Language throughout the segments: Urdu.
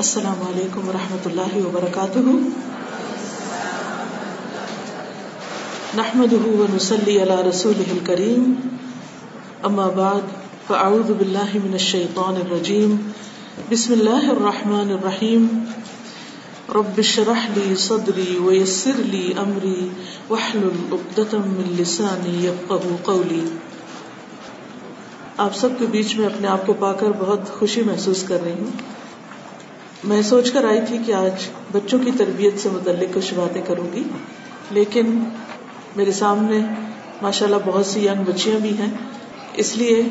السلام علیکم و رحمۃ اللہ وبرکاتہ۔ نحمد ونسلی علی رسول کریم اما بعد، فاعوذ باللہ من الشیطان الرجیم۔ بسم اللہ الرحمن الرحیم۔ رب شرح لی صدری ویسر لی امری۔ وحلل عقدة من لسانی یفقہ قولی۔ آپ سب کے بیچ میں اپنے آپ کو پا کر بہت خوشی محسوس کر رہی ہوں۔ میں سوچ کر آئی تھی کہ آج بچوں کی تربیت سے متعلق کچھ باتیں کروں گی، لیکن میرے سامنے ماشاء اللہ بہت سی ینگ بچیاں بھی ہیں، اس لیے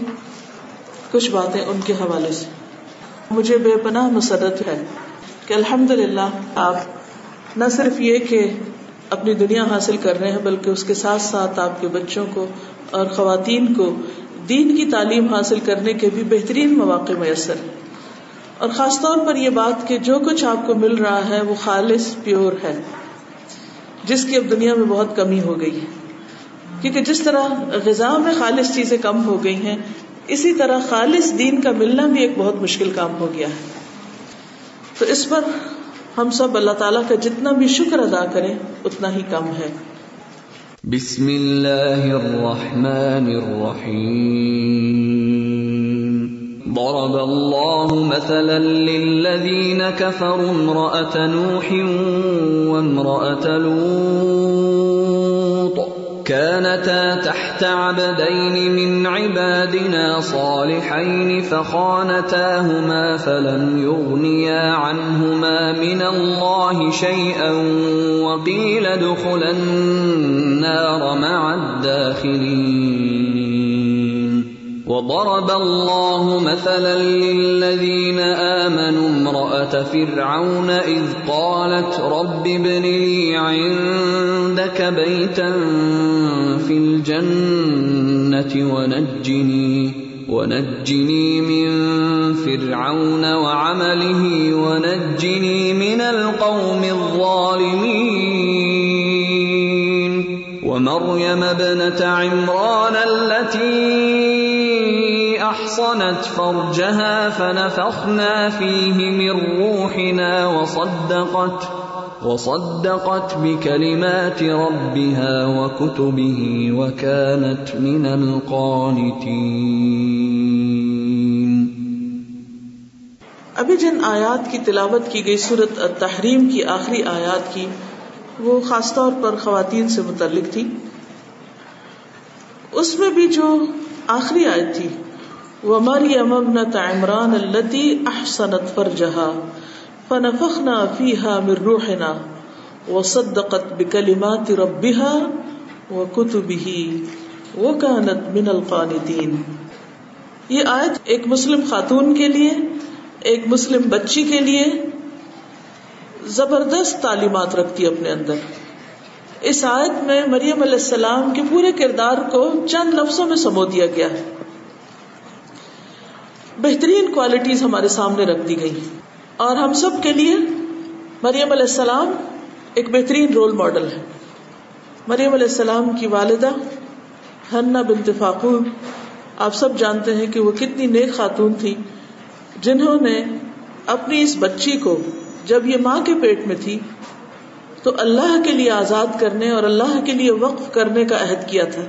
کچھ باتیں ان کے حوالے سے۔ مجھے بے پناہ مسرت ہے کہ الحمد للہ آپ نہ صرف یہ کہ اپنی دنیا حاصل کر رہے ہیں، بلکہ اس کے ساتھ ساتھ آپ کے بچوں کو اور خواتین کو دین کی تعلیم حاصل کرنے کے بھی بہترین مواقع میسر۔ اور خاص طور پر یہ بات کہ جو کچھ آپ کو مل رہا ہے وہ خالص پیور ہے، جس کی اب دنیا میں بہت کمی ہو گئی ہے۔ کیونکہ جس طرح غذا میں خالص چیزیں کم ہو گئی ہیں، اسی طرح خالص دین کا ملنا بھی ایک بہت مشکل کام ہو گیا ہے۔ تو اس پر ہم سب اللہ تعالیٰ کا جتنا بھی شکر ادا کریں، اتنا ہی کم ہے۔ بسم اللہ الرحمن الرحیم۔ ضرب اللہ مثلا للذین كفروا امرأة نوح وامرأة لوط كانتا تحت عبدين من عبادنا صالحين فخانتاهما فلم يغنيا عنهما من الله شيئا وقيل ادخلا النار مع الداخلين وضرب الله مثلا للذين آمنوا امرأة فرعون إذ قالت رب ابن لي عندك بيتا في الجنة ونجني ونجني من فرعون وعمله ونجني من القوم الظالمين ومريم ابنة عمران التي احصنت فرجها فنفخنا فيه من روحنا وصدقت وصدقت بكلمات ربها وكتبه وكانت من القانتين. ابھی جن آیات کی تلاوت کی گئی صورت التحریم کی آخری آیات کی، وہ خاص طور پر خواتین سے متعلق تھی۔ اس میں بھی جو آخری آیت تھی وہ مریم ابنت عمران التي احسنت فرجها فنفخنا فيها من روحنا وصدقت بكلمات ربها وكتبه وكانت من القانتين یہ آیت ایک مسلم خاتون کے لیے، ایک مسلم بچی کے لیے زبردست تعلیمات رکھتی اپنے اندر۔ اس آیت میں مریم علیہ السلام کے پورے کردار کو چند لفظوں میں سمو دیا گیا ہے۔ بہترین کوالٹیز ہمارے سامنے رکھ دی گئی اور ہم سب کے لیے مریم علیہ السلام ایک بہترین رول ماڈل ہے مریم علیہ السلام کی والدہ ہنہ بنت فاقور آپ سب جانتے ہیں کہ وہ کتنی نیک خاتون تھی، جنہوں نے اپنی اس بچی کو جب یہ ماں کے پیٹ میں تھی تو اللہ کے لیے آزاد کرنے اور اللہ کے لیے وقف کرنے کا عہد کیا تھا۔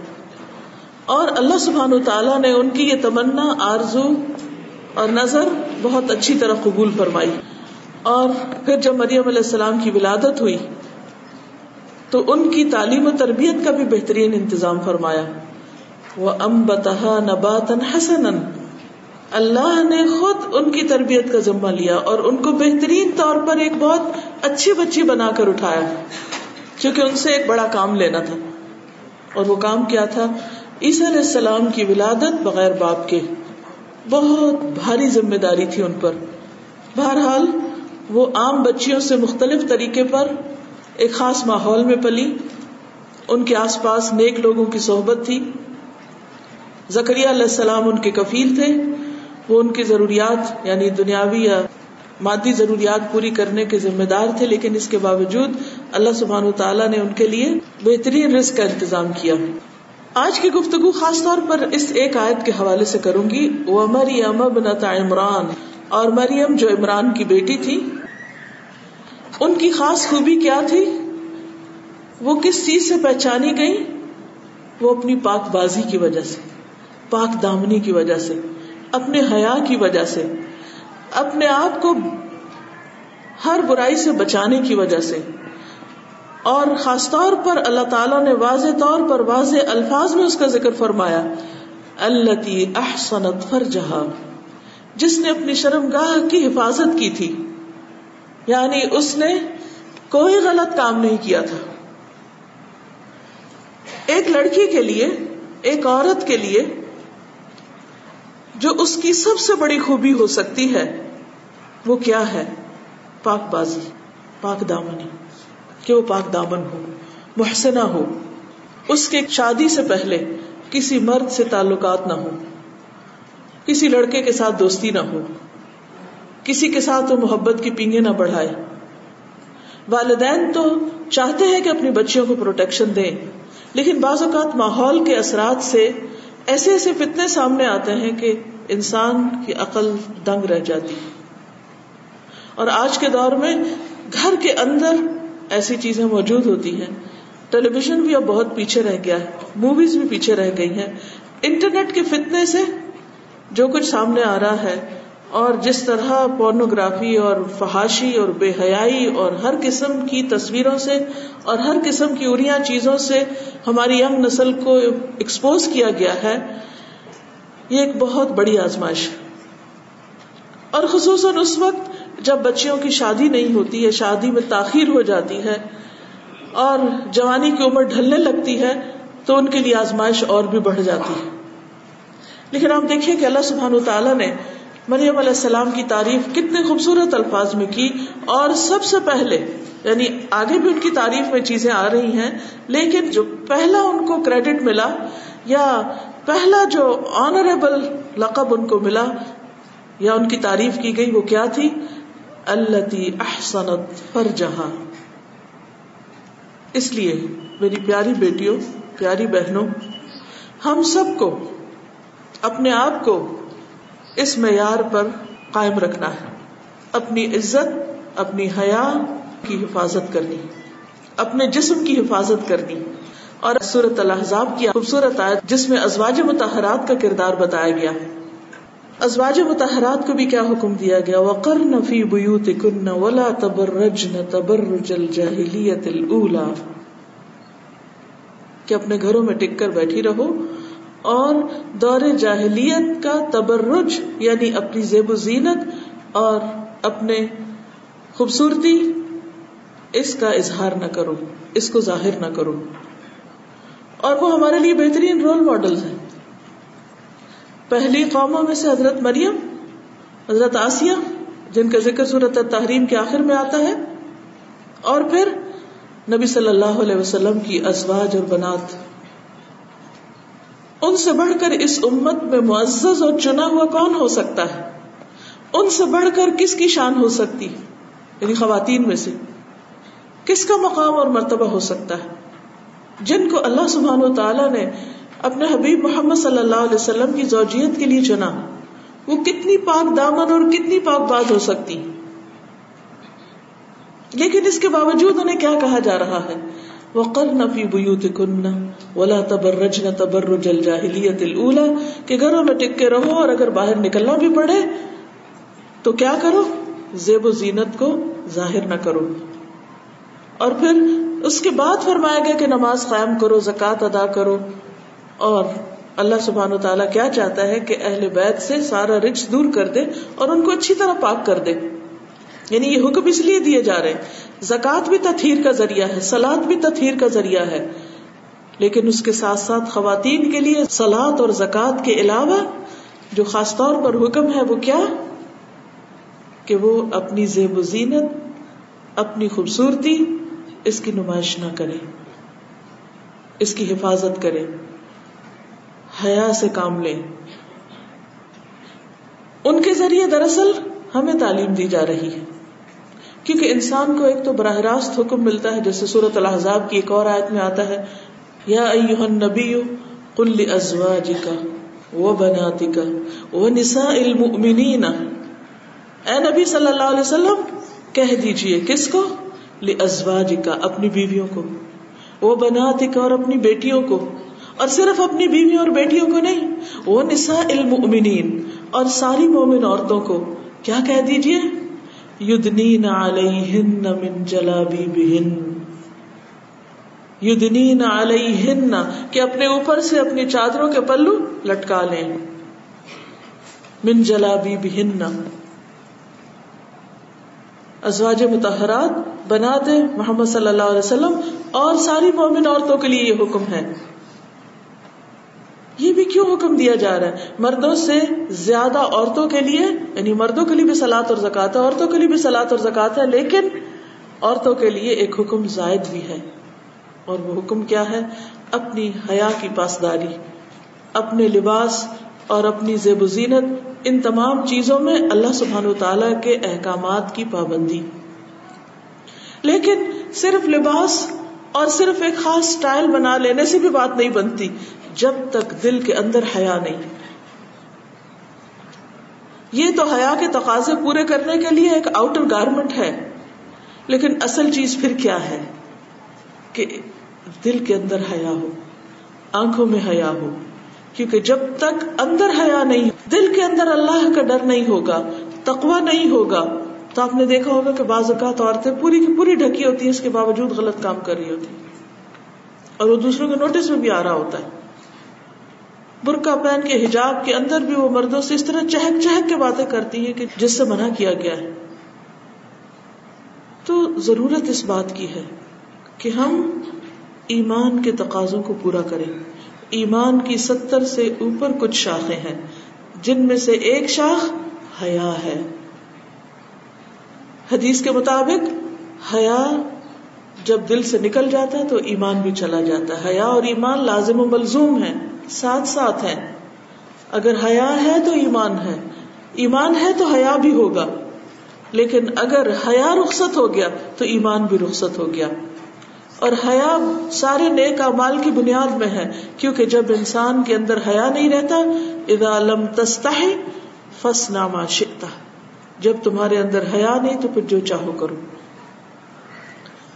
اور اللہ سبحان تعالیٰ نے ان کی یہ تمنا، آرزو اور نظر بہت اچھی طرح قبول فرمائی۔ اور پھر جب مریم علیہ السلام کی ولادت ہوئی، تو ان کی تعلیم و تربیت کا بھی بہترین انتظام فرمایا۔ وہ ام بتہا نباتن حسن اللہ نے خود ان کی تربیت کا ذمہ لیا اور ان کو بہترین طور پر ایک بہت اچھی بچی بنا کر اٹھایا، کیونکہ ان سے ایک بڑا کام لینا تھا۔ اور وہ کام کیا تھا؟ عیسی علیہ السلام کی ولادت بغیر باپ کے۔ بہت بھاری ذمہ داری تھی ان پر۔ بہرحال، وہ عام بچیوں سے مختلف طریقے پر ایک خاص ماحول میں پلی۔ ان کے آس پاس نیک لوگوں کی صحبت تھی۔ زکریہ علیہ السلام ان کے کفیل تھے۔ وہ ان کی ضروریات یعنی دنیاوی یا مادی ضروریات پوری کرنے کے ذمہ دار تھے، لیکن اس کے باوجود اللہ سبحان تعالیٰ نے ان کے لیے بہترین رزق کا انتظام کیا۔ آج کی گفتگو خاص طور پر اس ایک آیت کے حوالے سے کروں گی۔ وہ امر یم عمران۔ اور مریم جو عمران کی بیٹی تھی، ان کی خاص خوبی کیا تھی؟ وہ کس چیز سے پہچانی گئی؟ وہ اپنی پاک بازی کی وجہ سے، پاک دامنی کی وجہ سے، اپنے حیا کی وجہ سے، اپنے آپ کو ہر برائی سے بچانے کی وجہ سے۔ اور خاص طور پر اللہ تعالیٰ نے واضح طور پر واضح الفاظ میں اس کا ذکر فرمایا اللہ احسنت فرجہا جس نے اپنی شرم گاہ کی حفاظت کی تھی۔ یعنی اس نے کوئی غلط کام نہیں کیا تھا۔ ایک لڑکی کے لیے، ایک عورت کے لیے، جو اس کی سب سے بڑی خوبی ہو سکتی ہے، وہ کیا ہے؟ پاک بازی، پاک دامنی۔ کہ وہ پاک دامن ہو، محسنہ ہو۔ اس کے شادی سے پہلے کسی مرد سے تعلقات نہ ہو کسی لڑکے کے ساتھ دوستی نہ ہو۔ کسی کے ساتھ وہ محبت کی پینگے نہ بڑھائے۔ والدین تو چاہتے ہیں کہ اپنی بچیوں کو پروٹیکشن دیں، لیکن بعض اوقات ماحول کے اثرات سے ایسے ایسے فتنے سامنے آتے ہیں کہ انسان کی عقل دنگ رہ جاتی۔ اور آج کے دور میں گھر کے اندر ایسی چیزیں موجود ہوتی ہیں۔ ٹیلی ویژن بھی اب بہت پیچھے رہ گیا ہے۔ موویز بھی پیچھے رہ گئی ہیں۔ انٹرنیٹ کے فتنے سے جو کچھ سامنے آ رہا ہے اور جس طرح پورنوگرافی اور فحاشی اور بے حیائی اور ہر قسم کی تصویروں سے اور ہر قسم کی اریاں چیزوں سے ہماری ینگ نسل کو ایکسپوز کیا گیا ہے، یہ ایک بہت بڑی آزمائش ہے۔ اور خصوصاً اس وقت جب بچیوں کی شادی نہیں ہوتی ہے، شادی میں تاخیر ہو جاتی ہے اور جوانی کی عمر ڈھلنے لگتی ہے، تو ان کے لیے آزمائش اور بھی بڑھ جاتی ہے۔ لیکن آپ دیکھیے کہ اللہ سبحان تعالیٰ نے مریم علیہ السلام کی تعریف کتنے خوبصورت الفاظ میں کی اور سب سے پہلے یعنی آگے بھی ان کی تعریف میں چیزیں آ رہی ہیں، لیکن جو پہلا ان کو کریڈٹ ملا یا پہلا جو آنریبل لقب ان کو ملا یا ان کی تعریف کی گئی وہ کیا تھی؟ اللہ احسنت پر جہاں اس لیے میری پیاری بیٹیوں، پیاری بہنوں، ہم سب کو، اپنے آپ کو اس معیار پر قائم رکھنا ہے۔ اپنی عزت، اپنی حیا کی حفاظت کرنی، اپنے جسم کی حفاظت کرنی۔ اور صورت الحضاب کی خوبصورت آیت جس میں ازواج متحرات کا کردار بتایا گیا۔ ہے ازواج متحرات کو بھی کیا حکم دیا گیا؟ وقر نفی بیوت کن ولا تبرج نہ تبرج الجاہلیت الاولا کہ اپنے گھروں میں ٹک کر بیٹھی رہو اور دور جاہلیت کا تبرج یعنی اپنی زیب و زینت اور اپنے خوبصورتی، اس کا اظہار نہ کرو، اس کو ظاہر نہ کرو۔ اور وہ ہمارے لیے بہترین رول ماڈل ہیں۔ پہلی قوموں میں سے حضرت مریم، حضرت آسیہ، جن کا ذکر صورت تحریم کے آخر میں آتا ہے، اور پھر نبی صلی اللہ علیہ وسلم کی ازواج اور بنات۔ ان سے بڑھ کر اس امت میں معزز اور چنا ہوا کون ہو سکتا ہے؟ ان سے بڑھ کر کس کی شان ہو سکتی؟ یعنی خواتین میں سے۔ کس کا مقام اور مرتبہ ہو سکتا ہے؟ جن کو اللہ سبحان و تعالی نے اپنے حبیب محمد صلی اللہ علیہ وسلم کی زوجیت کے لیے چنا۔ وہ کتنی پاک دامن اور کتنی پاک بات ہو سکتی۔ لیکن اس کے باوجود انہیں کیا کہا جا رہا ہے؟ وقرن فی بیوتکن ولا تبرجن تبرج الجاہلیت الاولى کہ گھروں میں ٹک کے رہو اور اگر باہر نکلنا بھی پڑے تو کیا کرو؟ زیب و زینت کو ظاہر نہ کرو۔ اور پھر اس کے بعد فرمایا گیا کہ نماز قائم کرو، زکوٰۃ ادا کرو۔ اور اللہ سبحانہ و تعالیٰ کیا چاہتا ہے کہ اہل بیت سے سارا رچ دور کر دے اور ان کو اچھی طرح پاک کر دے۔ یعنی یہ حکم اس لیے دیے جا رہے زکوٰۃ بھی تطہیر کا ذریعہ ہے سلاد بھی تطہیر کا ذریعہ ہے۔ لیکن اس کے ساتھ ساتھ خواتین کے لیے سلاد اور زکوٰۃ کے علاوہ جو خاص طور پر حکم ہے وہ کیا؟ کہ وہ اپنی زیب و زینت، اپنی خوبصورتی اس کی نمائش نہ کرے، اس کی حفاظت کرے۔ حیا سے کام لے ان کے ذریعے دراصل ہمیں تعلیم دی جا رہی ہے۔ کیونکہ انسان کو ایک تو براہ راست حکم ملتا ہے، جیسے صورت الحضاب کی ایک اور آیت میں آتا ہے، یا ایوہن نبی و بناتی کا وہ نسا المؤمنین۔ اے نبی صلی اللہ علیہ وسلم، کہہ دیجیے کس کو؟ ازواج کا اپنی بیویوں کو۔ وہ بناتی کا اور اپنی بیٹیوں کو۔ اور صرف اپنی بیویوں اور بیٹیوں کو نہیں، وہ نساء المؤمنین اور ساری مومن عورتوں کو کیا کہہ دیجیے؟ یدنین علیہن من جلابی بہن یدنین علیہن، کہ اپنے اوپر سے اپنی چادروں کے پلو لٹکا لیں۔ من جلابی بہن ازواج متحرات بنا دے محمد صلی اللہ علیہ وسلم اور ساری مومن عورتوں کے لیے یہ حکم ہے۔ یہ بھی کیوں حکم دیا جا رہا ہے؟ مردوں سے زیادہ عورتوں کے لیے یعنی مردوں کے لیے بھی سلاد اور زکات ہے، عورتوں کے لیے بھی سلاد اور زکات ہے، لیکن عورتوں کے لیے ایک حکم زائد بھی ہے۔ اور وہ حکم کیا ہے؟ اپنی حیا کی پاسداری، اپنے لباس اور اپنی زیب و زینت، ان تمام چیزوں میں اللہ سبحان و تعالی کے احکامات کی پابندی۔ لیکن صرف لباس اور صرف ایک خاص اسٹائل بنا لینے سے بھی بات نہیں بنتی۔ جب تک دل کے اندر حیا نہیں۔ یہ تو حیا کے تقاضے پورے کرنے کے لیے ایک آؤٹر گارمنٹ ہے، لیکن اصل چیز پھر کیا ہے؟ کہ دل کے اندر حیا ہو، آنکھوں میں حیا ہو، کیونکہ جب تک اندر حیا نہیں، دل کے اندر اللہ کا ڈر نہیں ہوگا تقوا نہیں ہوگا۔ تو آپ نے دیکھا ہوگا کہ بعض اوقات عورتیں پوری کی پوری ڈھکی ہوتی ہیں، اس کے باوجود غلط کام کر رہی ہوتی اور وہ دوسروں کے نوٹس میں بھی آ رہا ہوتا ہے۔ برقع پہن کے حجاب کے اندر بھی وہ مردوں سے اس طرح چہک چہک کے باتیں کرتی ہے کہ جس سے منع کیا گیا ہے۔ تو ضرورت اس بات کی ہے کہ ہم ایمان کے تقاضوں کو پورا کریں۔ ایمان کی ستر سے اوپر کچھ شاخیں ہیں، جن میں سے ایک شاخ حیا ہے۔ حدیث کے مطابق، حیا جب دل سے نکل جاتا ہے تو ایمان بھی چلا جاتا ہے۔ حیا اور ایمان لازم و ملزوم ہے ساتھ ساتھ ہے۔ اگر حیا ہے تو ایمان ہے۔ ایمان ہے تو حیا بھی ہوگا۔ لیکن اگر حیا رخصت ہو گیا تو ایمان بھی رخصت ہو گیا۔ اور حیا سارے نیک امال کی بنیاد میں ہے، کیونکہ جب انسان کے اندر حیا نہیں رہتا، اذا لم تستحی فسنا شکتا جب تمہارے اندر حیا نہیں تو پھر جو چاہو کرو۔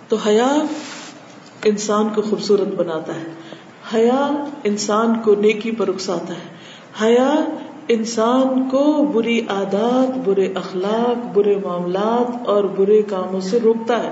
تو حیا انسان کو خوبصورت بناتا ہے۔ حیا انسان کو نیکی پر اکساتا ہے۔ حیا انسان کو بری عادات، برے اخلاق، برے معاملات اور برے کاموں سے روکتا ہے۔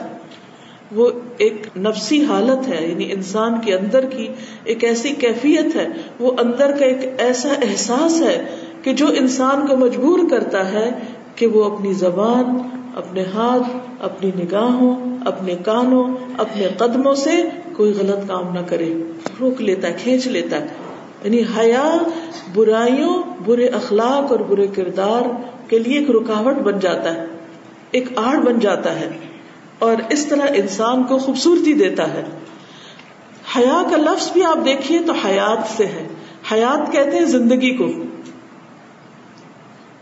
وہ ایک نفسی حالت ہے یعنی انسان کے اندر کی ایک ایسی کیفیت ہے، وہ اندر کا ایک ایسا احساس ہے کہ جو انسان کو مجبور کرتا ہے کہ وہ اپنی زبان، اپنے ہاتھ، اپنی نگاہوں، اپنے کانوں، اپنے قدموں سے کوئی غلط کام نہ کرے۔ روک لیتا ہے، کھینچ لیتا ہے۔ یعنی حیا، برائیوں، برے اخلاق اور برے کردار کے لیے ایک رکاوٹ بن جاتا ہے، ایک آڑ بن جاتا ہے۔ اور اس طرح انسان کو خوبصورتی دیتا ہے۔ حیا کا لفظ بھی آپ دیکھیے تو حیات سے ہے۔ حیات کہتے ہیں زندگی کو۔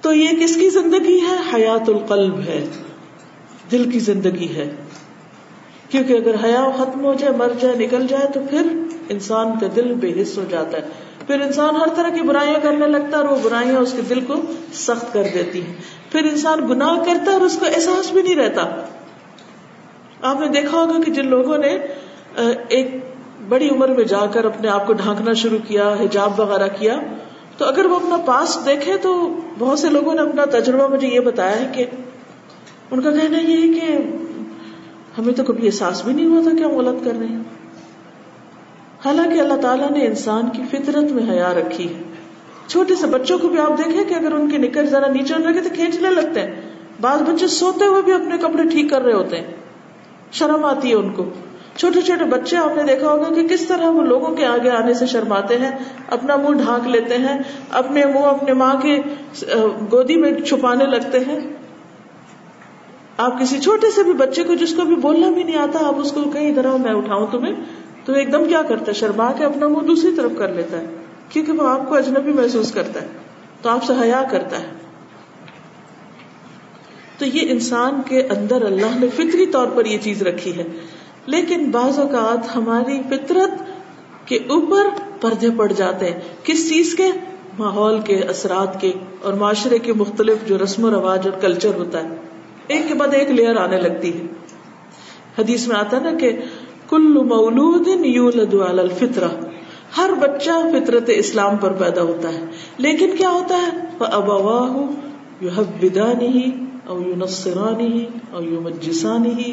تو یہ کس کی زندگی ہے؟ حیات القلب ہے۔ دل کی زندگی ہے۔ کیونکہ اگر حیا ختم ہو جائے، مر جائے، نکل جائے تو پھر انسان کا دل بے حص ہو جاتا ہے۔ پھر انسان ہر طرح کی برائیاں کرنے لگتا ہے اور وہ برائیاں اس کے دل کو سخت کر دیتی ہیں۔ پھر انسان گناہ کرتا ہے اور اس کو احساس بھی نہیں رہتا۔ آپ نے دیکھا ہوگا کہ جن لوگوں نے ایک بڑی عمر میں جا کر اپنے آپ کو ڈھانکنا شروع کیا، حجاب وغیرہ کیا، تو اگر وہ اپنا پاس دیکھے تو بہت سے لوگوں نے اپنا تجربہ مجھے یہ بتایا ہے کہ ان کا کہنا یہ ہے کہ ہمیں تو کبھی احساس بھی نہیں ہوا تھا کہ ہم غلط کر رہے ہیں۔ حالانکہ اللہ تعالیٰ نے انسان کی فطرت میں حیا رکھی ہے۔ چھوٹے سے بچوں کو بھی آپ دیکھیں کہ اگر ان کے نکل ذرا نیچے لگے تو کھینچنے لگتے ہیں۔ بعض بچے سوتے ہوئے بھی اپنے کپڑے ٹھیک کر رہے ہوتے ہیں۔ شرم آتی ہے ان کو۔ چھوٹے چھوٹے بچے آپ نے دیکھا ہوگا کہ کس طرح وہ لوگوں کے آگے آنے سے شرماتے ہیں، اپنا منہ ڈھانک لیتے ہیں، اپنے منہ اپنے ماں کے گودی میں چھپانے لگتے ہیں۔ آپ کسی چھوٹے سے بھی بچے کو جس کو بھی بولنا بھی نہیں آتا، آپ اس کو کہیں طرح میں اٹھاؤں تمہیں۔ تو ایک دم کیا کرتا ہے؟ شرما کے اپنا منہ دوسری طرف کر لیتا ہے، کیونکہ وہ آپ کو اجنبی محسوس کرتا ہے، تو آپ سے حیا کرتا ہے۔ تو یہ انسان کے اندر اللہ نے فطری طور پر یہ چیز رکھی ہے۔ لیکن بعض اوقات ہماری فطرت کے اوپر پردے پڑ جاتے ہیں۔ کس چیز کے؟ ماحول کے، اثرات کے اور معاشرے کے مختلف جو رسم و رواج اور کلچر ہوتا ہے۔ ایک کے بعد ایک لیئر آنے لگتی ہے۔ حدیث میں آتا نا کہ کل مولود یولد علی الفطرہ۔ ہر بچہ فطرت اسلام پر پیدا ہوتا ہے۔ لیکن کیا ہوتا ہے؟ فَأَبَوَاهُ يُحَبِّدَانِهِ او يُنَصِّرَانِهِ او يُمَجِّسَانِهِ۔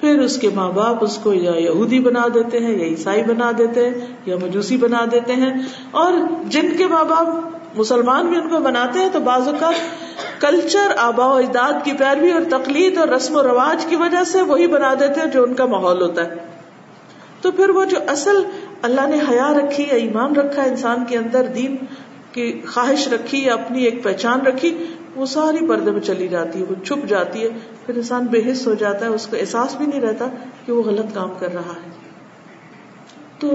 پھر اس کے ماں باپ اس کو یا یہودی بنا دیتے ہیں، یا عیسائی بنا دیتے ہیں، یا مجوسی بنا دیتے ہیں۔ اور جن کے ماں باپ مسلمان بھی ان کو بناتے ہیں، تو بعض اوقات کلچر، آبا و اجداد کی پیروی اور تقلید اور رسم و رواج کی وجہ سے وہی بنا دیتے ہیں جو ان کا ماحول ہوتا ہے۔ تو پھر وہ جو اصل اللہ نے حیا رکھی یا ایمان رکھا انسان کے اندر، دین کی خواہش رکھی یا اپنی ایک پہچان رکھی، وہ ساری پردے میں چلی جاتی ہے، وہ چھپ جاتی ہے، پھر انسان بے حص ہو جاتا ہے، اس کو احساس بھی نہیں رہتا کہ وہ غلط کام کر رہا ہے۔ تو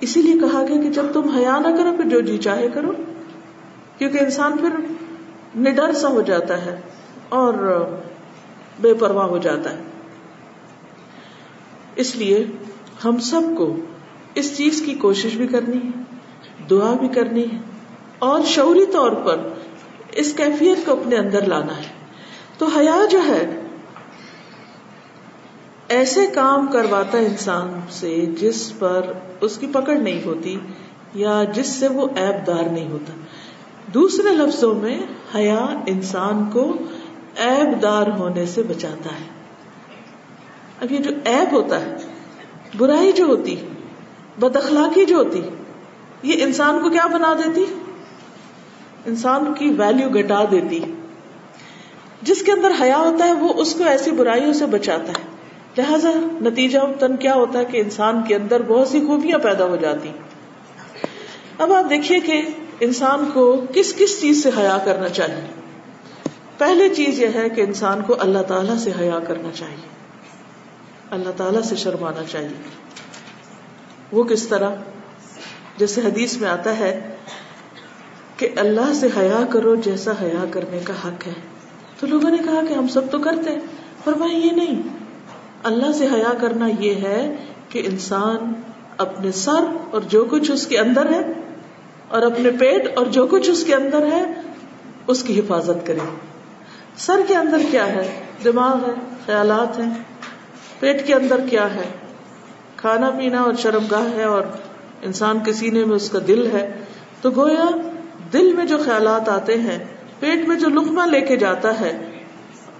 اسی لیے کہا گیا کہ جب تم حیا نہ کرو، پھر جو جی چاہے کرو۔ کیونکہ انسان پھر نڈر سا ہو جاتا ہے اور بے پرواہ ہو جاتا ہے۔ اس لیے ہم سب کو اس چیز کی کوشش بھی کرنی ہے، دعا بھی کرنی ہے، اور شعوری طور پر اس کیفیت کو اپنے اندر لانا ہے۔ تو حیا جو ہے، ایسے کام کرواتا ہے انسان سے جس پر اس کی پکڑ نہیں ہوتی یا جس سے وہ ایب دار نہیں ہوتا۔ دوسرے لفظوں میں، حیا انسان کو ایب دار ہونے سے بچاتا ہے۔ اب یہ جو ایب ہوتا ہے برائی جو ہوتی بد اخلاقی جو ہوتی یہ انسان کو کیا بنا دیتی انسان کی ویلو گٹا دیتی جس کے اندر حیا ہوتا ہے، وہ اس کو ایسی برائیوں سے بچاتا ہے۔ لہذا نتیجہ تن کیا ہوتا ہے کہ انسان کے اندر بہت سی خوبیاں پیدا ہو جاتی اب آپ دیکھیے کہ انسان کو کس کس چیز سے حیا کرنا چاہیے۔ پہلی چیز یہ ہے کہ انسان کو اللہ تعالی سے حیا کرنا چاہیے۔ اللہ تعالی سے شرمانا چاہیے۔ وہ کس طرح؟ جیسے حدیث میں آتا ہے کہ اللہ سے حیا کرو جیسا حیا کرنے کا حق ہے۔ تو لوگوں نے کہا کہ ہم سب تو کرتے پر وہ یہ نہیں۔ اللہ سے حیا کرنا یہ ہے کہ انسان اپنے سر اور جو کچھ اس کے اندر ہے اور اپنے پیٹ اور جو کچھ اس کے اندر ہے، اس کی حفاظت کرے۔ سر کے اندر کیا ہے؟ دماغ ہے، خیالات ہیں۔ پیٹ کے اندر کیا ہے؟ کھانا پینا اور شرمگاہ ہے اور انسان کے سینے میں اس کا دل ہے۔ تو گویا دل میں جو خیالات آتے ہیں، پیٹ میں جو لقمہ لے کے جاتا ہے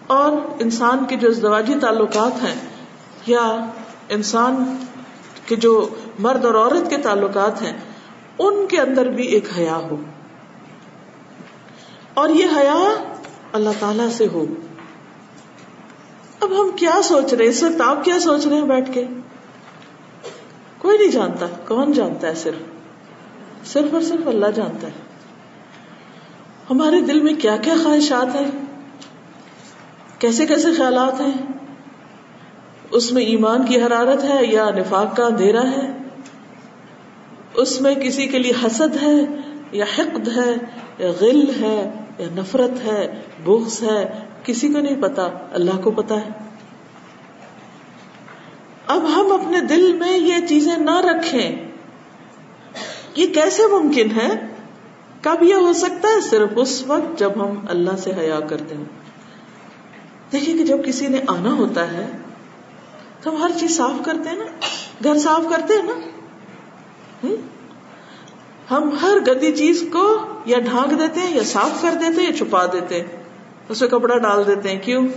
اور انسان کے جو ازدواجی تعلقات ہیں، یا انسان کے جو مرد اور عورت کے تعلقات ہیں، ان کے اندر بھی ایک حیا ہو۔ اور یہ حیا اللہ تعالی سے ہو۔ اب ہم کیا سوچ رہے اس وقت آپ کیا سوچ رہے ہیں بیٹھ کے؟ کوئی نہیں جانتا، کون جانتا ہے صرف؟ صرف اور صرف اللہ جانتا ہے۔ ہمارے دل میں کیا کیا خواہشات ہیں؟ کیسے کیسے خیالات ہیں؟ اس میں ایمان کی حرارت ہے یا نفاق کا اندھیرا ہے؟ اس میں کسی کے لیے حسد ہے یا حقد ہے یا غل ہے یا نفرت ہے، بغض ہے کسی کو نہیں پتا، اللہ کو پتا ہے۔ اب ہم اپنے دل میں یہ چیزیں نہ رکھیں، یہ کیسے ممکن ہے؟ کب یہ ہو سکتا ہے؟ صرف اس وقت جب ہم اللہ سے حیا کرتے ہیں دیکھیے کہ جب کسی نے آنا ہوتا ہے، تو ہم ہر چیز صاف کرتے ہیں نا۔ گھر صاف کرتے ہیں نا۔ ہم ہر گندی چیز کو یا ڈھانک دیتے ہیں یا صاف کر دیتے ہیں یا چھپا دیتے ہیں۔ اس میں کپڑا ڈال دیتے ہیں، کیوں؟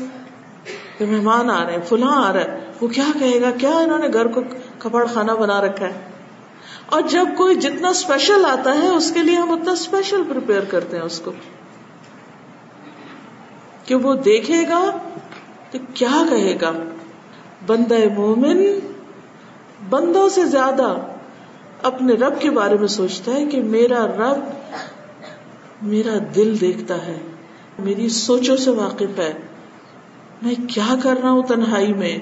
کہ مہمان آ رہے ہیں، فلاں آ رہا ہے، وہ کیا کہے گا؟ کیا انہوں نے گھر کو کپڑ خانہ بنا رکھا ہے؟ اور جب کوئی جتنا اسپیشل آتا ہے، اس کے لیے ہم اتنا اسپیشل کرتے ہیں اس کو۔ کہ وہ دیکھے گا تو کیا کہے گا؟ بندہ مومن بندوں سے زیادہ اپنے رب کے بارے میں سوچتا ہے کہ میرا رب میرا دل دیکھتا ہے۔ میری سوچوں سے واقف ہے۔ میں کیا کر رہا ہوں تنہائی میں؟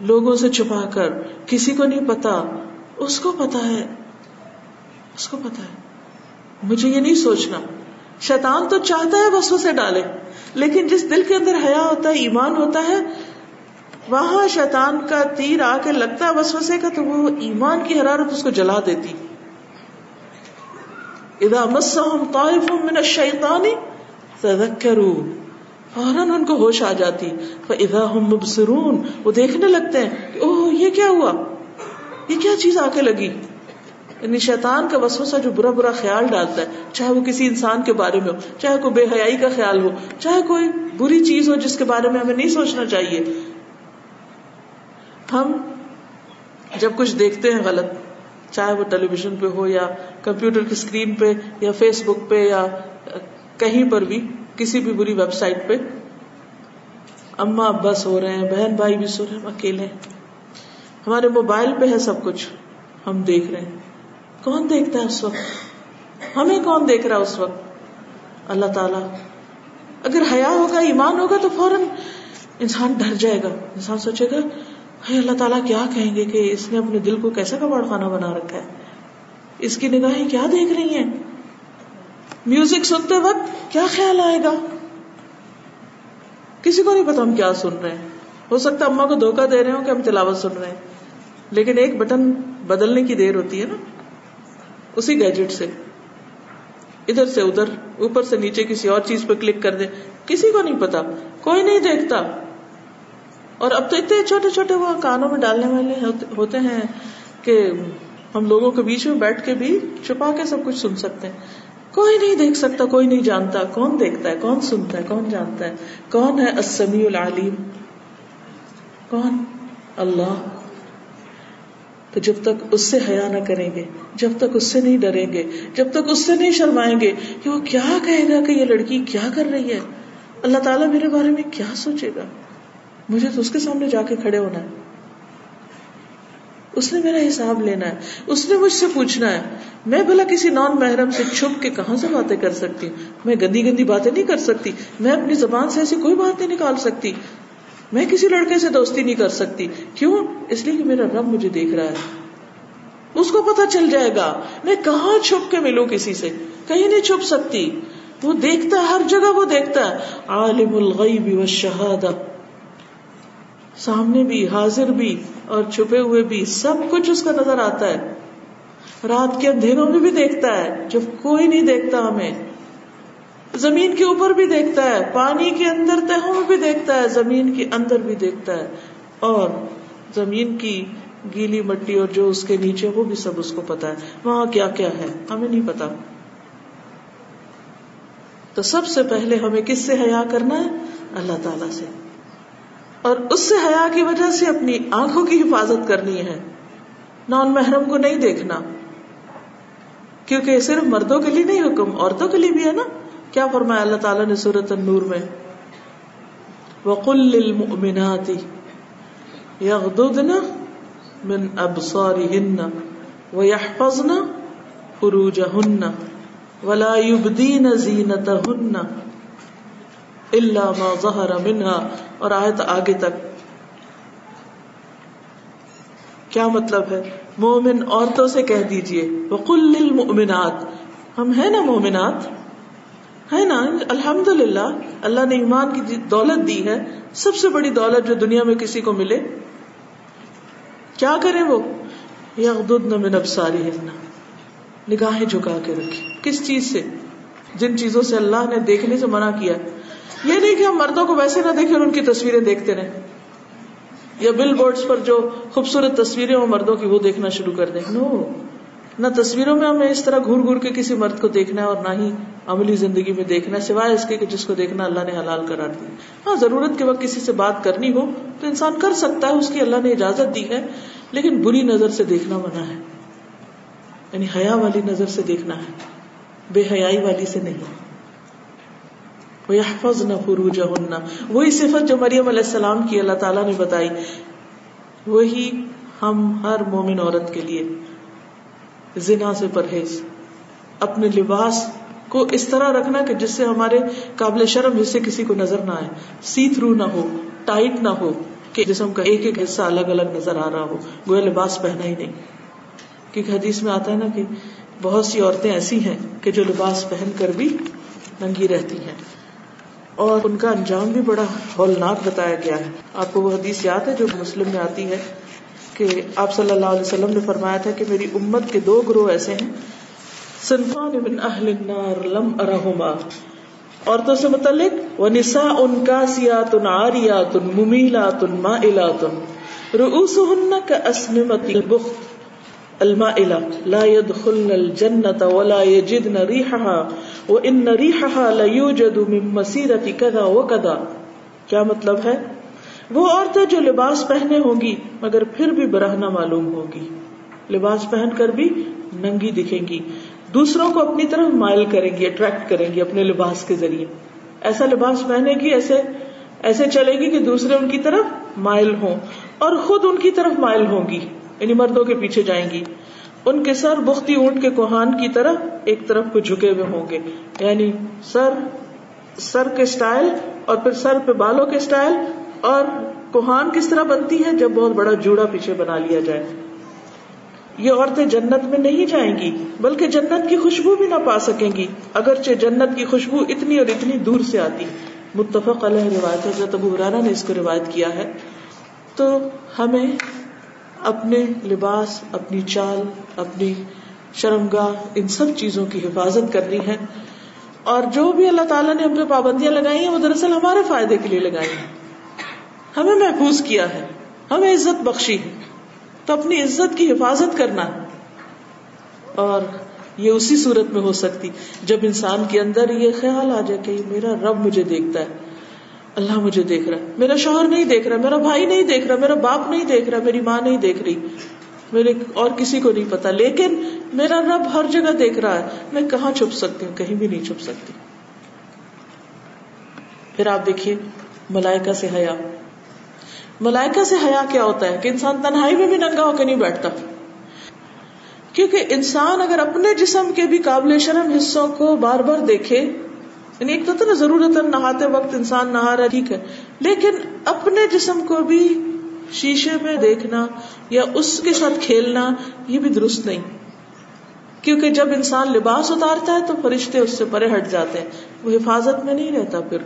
لوگوں سے چھپا کر، کسی کو نہیں پتا۔ اس کو پتا ہے۔ اس کو پتا ہے۔ مجھے یہ نہیں سوچنا۔ شیطان تو چاہتا ہے بس اسے ڈالے۔ لیکن جس دل کے اندر حیا ہوتا ہے، ایمان ہوتا ہے، وہاں شیطان کا تیر آ کے لگتا ہے بس کا، تو وہ ایمان کی حرارت اس کو جلا دیتی۔ اذا مسهم طائف من الشیطان تذکروا فوراً ان کو ہوش آ جاتی۔ فاذا هم مبصرون۔ وہ دیکھنے لگتے ہیں کہ اوہ، یہ کیا ہوا؟ یہ کیا چیز آ کے لگی؟ یعنی شیطان کا وسوسہ جو برا برا خیال ڈالتا ہے۔ چاہے وہ کسی انسان کے بارے میں ہو، چاہے کوئی بے حیائی کا خیال ہو، چاہے کوئی بری چیز ہو جس کے بارے میں ہمیں نہیں سوچنا چاہیے۔ ہم جب کچھ دیکھتے ہیں غلط چاہے وہ ٹیلی ویژن پہ ہو یا کمپیوٹر کی اسکرین پہ یا فیس بک پہ یا کہیں پر بھی، کسی بھی بری ویب سائٹ پہ۔ اما ابا سو رہے ہیں، بہن بھائی بھی سو رہے ہیں ہم اکیلے ہیں۔ ہمارے موبائل پہ ہے سب کچھ۔ ہم دیکھ رہے ہیں۔ کون دیکھتا ہے اس وقت؟ ہمیں کون دیکھ رہا ہے اس وقت؟ اللہ تعالی۔ اگر حیا ہوگا، ایمان ہوگا، تو فوراً انسان ڈر جائے گا۔ انسان سوچے گا اللہ تعالیٰ کیا کہیں گے کہ اس نے اپنے دل کو کیسا کباڑ خانہ بنا رکھا ہے؟ اس کی نگاہیں کیا دیکھ رہی ہیں؟ میوزک سنتے وقت کیا خیال آئے گا؟ کسی کو نہیں پتا ہم کیا سن رہے ہیں۔ ہو سکتا ہے اما کو دھوکہ دے رہے ہوں کہ ہم تلاوت سن رہے ہیں۔ لیکن ایک بٹن بدلنے کی دیر ہوتی ہے نا، اسی گیجٹ سے۔ ادھر سے ادھر، اوپر سے نیچے کسی اور چیز پہ کلک کر دے کسی کو نہیں پتا۔ کوئی نہیں دیکھتا۔ اور اب تو اتنے چھوٹے چھوٹے وہ کانوں میں ڈالنے والے ہوتے ہیں کہ ہم لوگوں کے بیچ میں بیٹھ کے بھی چھپا کے سب کچھ سن سکتے ہیں۔ کوئی نہیں دیکھ سکتا، کوئی نہیں جانتا کون دیکھتا ہے، کون سنتا ہے، کون جانتا ہے، کون ہے السمیع العلیم؟ کون؟ اللہ۔ تو جب تک اس سے حیا نہ کریں گے، جب تک اس سے نہیں ڈریں گے، جب تک اس سے نہیں شرمائیں گے کہ وہ کیا کہے گا کہ یہ لڑکی کیا کر رہی ہے؟ اللہ تعالیٰ میرے بارے میں کیا سوچے گا؟ مجھے تو اس کے سامنے جا کے کھڑے ہونا ہے۔ اس نے میرا حساب لینا ہے۔ اس نے مجھ سے پوچھنا ہے۔ میں بھلا کسی نان محرم سے چھپ کے کہاں سے باتیں کر سکتی؟ میں گندی گندی باتیں نہیں کر سکتی۔ میں اپنی زبان سے ایسی کوئی بات نہیں نکال سکتی۔ میں کسی لڑکے سے دوستی نہیں کر سکتی۔ کیوں؟ اس لیے کہ میرا رب مجھے دیکھ رہا ہے۔ اس کو پتا چل جائے گا۔ میں کہاں چھپ کے ملوں کسی سے؟ کہیں نہیں چھپ سکتی۔ وہ دیکھتا ہے، ہر جگہ وہ دیکھتا ہے۔ عالم الغیب والشہادہ۔ سامنے بھی، حاضر بھی اور چھپے ہوئے بھی سب کچھ اس کا نظر آتا ہے۔ رات کے اندھیروں میں بھی دیکھتا ہے، جب کوئی نہیں دیکھتا ہمیں۔ زمین کے اوپر بھی دیکھتا ہے، پانی کے اندر تہوں میں بھی دیکھتا ہے، زمین کے اندر بھی دیکھتا ہے۔ اور زمین کی گیلی مٹی اور جو اس کے نیچے، وہ بھی سب اس کو پتا ہے۔ وہاں کیا کیا ہے، ہمیں نہیں پتا۔ تو سب سے پہلے ہمیں کس سے حیا کرنا ہے؟ اللہ تعالی سے۔ اور اس سے حیا کی وجہ سے اپنی آنکھوں کی حفاظت کرنی ہے۔ نان محرم کو نہیں دیکھنا۔ کیونکہ صرف مردوں کے لیے نہیں، حکم عورتوں کے لیے بھی ہے نا۔ کیا فرمایا اللہ تعالیٰ نے سورت النور میں؟ وقل للمؤمنات یغضضن من ابصارهن ويحفظن فروجهن ولا يبدين زينتهن الا ما ظهر منها اور آیت آگے تک۔ کیا مطلب ہے؟ مومن عورتوں سے کہہ دیجیے، وقل للمؤمنات۔ ہم ہیں نا مومنات؟ ہے نا؟ الحمد للہ اللہ نے ایمان کی جی دولت دی ہے۔ سب سے بڑی دولت جو دنیا میں کسی کو ملے۔ کیا کرے وہ؟ من ابصاری نگاہیں جھکا کے رکھے کس چیز سے؟ جن چیزوں سے اللہ نے دیکھنے سے منع کیا یہ نہیں کہ ہم مردوں کو ویسے نہ دیکھیں اور ان کی تصویریں دیکھتے رہے یا بل بورڈ پر جو خوبصورت تصویریں ہوں مردوں کی وہ دیکھنا شروع کر دیں۔ نو، نہ تصویروں میں ہمیں اس طرح گھور گھور کے کسی مرد کو دیکھنا ہے اور نہ ہی عملی زندگی میں دیکھنا ہے، سوائے اس کے کہ جس کو دیکھنا اللہ نے حلال کرا دی۔ ہاں ضرورت کے وقت کسی سے بات کرنی ہو تو انسان کر سکتا ہے، اس کی اللہ نے اجازت دی ہے، لیکن بری نظر سے دیکھنا منع ہے۔ یعنی حیا والی نظر سے دیکھنا ہے، بے حیائی والی سے نہیں۔ وہ حفظ نہ فروج وہی صفت جو مریم علیہ السلام کی اللہ تعالیٰ نے بتائی۔ وہی ہم ہر مومن عورت کے لیے زنا سے پرہیز۔ اپنے لباس کو اس طرح رکھنا کہ جس سے ہمارے قابل شرم حصے کسی کو نظر نہ آئے۔ سی تھرو نہ ہو، ٹائٹ نہ ہو کہ جسم کا ایک ایک حصہ الگ الگ نظر آ رہا ہو۔ گویا لباس پہنا ہی نہیں۔ کیونکہ حدیث میں آتا ہے نا کہ بہت سی عورتیں ایسی ہیں کہ جو لباس پہن کر بھی ننگی رہتی ہیں۔ اور ان کا انجام بھی بڑا ہولناک بتایا گیا ہے۔ آپ کو وہ حدیث یاد ہے جو مسلم میں آتی ہے کہ آپ صلی اللہ علیہ وسلم نے فرمایا تھا کہ میری امت کے دو گروہ ایسے ہیں۔ صنفان من اہل النار لم ارہما۔ عورتوں سے متعلق وہ نسا ان کا سیات ان آریات ان ممیلات ان مائلات۔ رؤوسهن كأسنمة البخت۔ المائلة، لا يدخلن الجنة ولا يجدن ريحها، وإن ريحها لا يوجد من مسيرة كذا وكذا. کیا مطلب ہے؟ وہ عورتیں جو لباس پہنے ہوں گی، مگر پھر بھی برہنا معلوم ہوگی۔ لباس پہن کر بھی ننگی دکھیں گی۔ دوسروں کو اپنی طرف مائل کریں گی اٹریکٹ کریں گی اپنے لباس کے ذریعے۔ ایسا لباس پہنے گی، ایسے ایسے چلے گی کہ دوسرے ان کی طرف مائل ہوں، اور خود ان کی طرف مائل ہوں گی۔ یعنی مردوں کے پیچھے جائیں گی۔ ان کے سر بختی اونٹ کے کوہان کی طرف ایک طرف کو جھکے ہوئے ہوں گے۔ یعنی سر سر کے سٹائل اور پھر سر پہ بالوں کے سٹائل۔ اور کوہان کس طرح بنتی ہے؟ جب بہت بڑا جوڑا پیچھے بنا لیا جائے۔ یہ عورتیں جنت میں نہیں جائیں گی، بلکہ جنت کی خوشبو بھی نہ پا سکیں گی۔ اگرچہ جنت کی خوشبو اتنی اور اتنی دور سے آتی۔ متفق علیہ روایت حضرت ابو نے اس کو روایت کیا ہے۔ تو ہمیں اپنے لباس، اپنی چال، اپنی شرمگاہ، ان سب چیزوں کی حفاظت کرنی ہے۔ اور جو بھی اللہ تعالیٰ نے ہم پہ پابندیاں لگائی ہیں، وہ دراصل ہمارے فائدے کے لیے لگائی ہیں۔ ہمیں محفوظ کیا ہے، ہمیں عزت بخشی ہے۔ تو اپنی عزت کی حفاظت کرنا۔ اور یہ اسی صورت میں ہو سکتی۔ جب انسان کے اندر یہ خیال آ جائے کہ میرا رب مجھے دیکھتا ہے اللہ مجھے دیکھ رہا ہے۔ میرا شوہر نہیں دیکھ رہا، میرا بھائی نہیں دیکھ رہا، میرا باپ نہیں دیکھ رہا، میری ماں نہیں دیکھ رہی۔ میرے اور کسی کو نہیں پتا، لیکن میرا رب ہر جگہ دیکھ رہا ہے۔ میں کہاں چھپ سکتی ہوں؟ کہیں بھی نہیں چھپ سکتی۔ پھر آپ دیکھیے ملائکا سے حیا۔ ملائکا سے حیا کیا ہوتا ہے؟ کہ انسان تنہائی میں بھی ننگا ہو کے نہیں بیٹھتا۔ کیونکہ انسان اگر اپنے جسم کے بھی قابل شرم حصوں کو بار بار دیکھے یعنی ایک تو نا ضرورت نہاتے وقت انسان نہا رہا ٹھیک ہے۔ لیکن اپنے جسم کو بھی شیشے میں دیکھنا یا اس کے ساتھ کھیلنا، یہ بھی درست نہیں۔ کیونکہ جب انسان لباس اتارتا ہے تو فرشتے اس سے پرے ہٹ جاتے ہیں۔ وہ حفاظت میں نہیں رہتا، پھر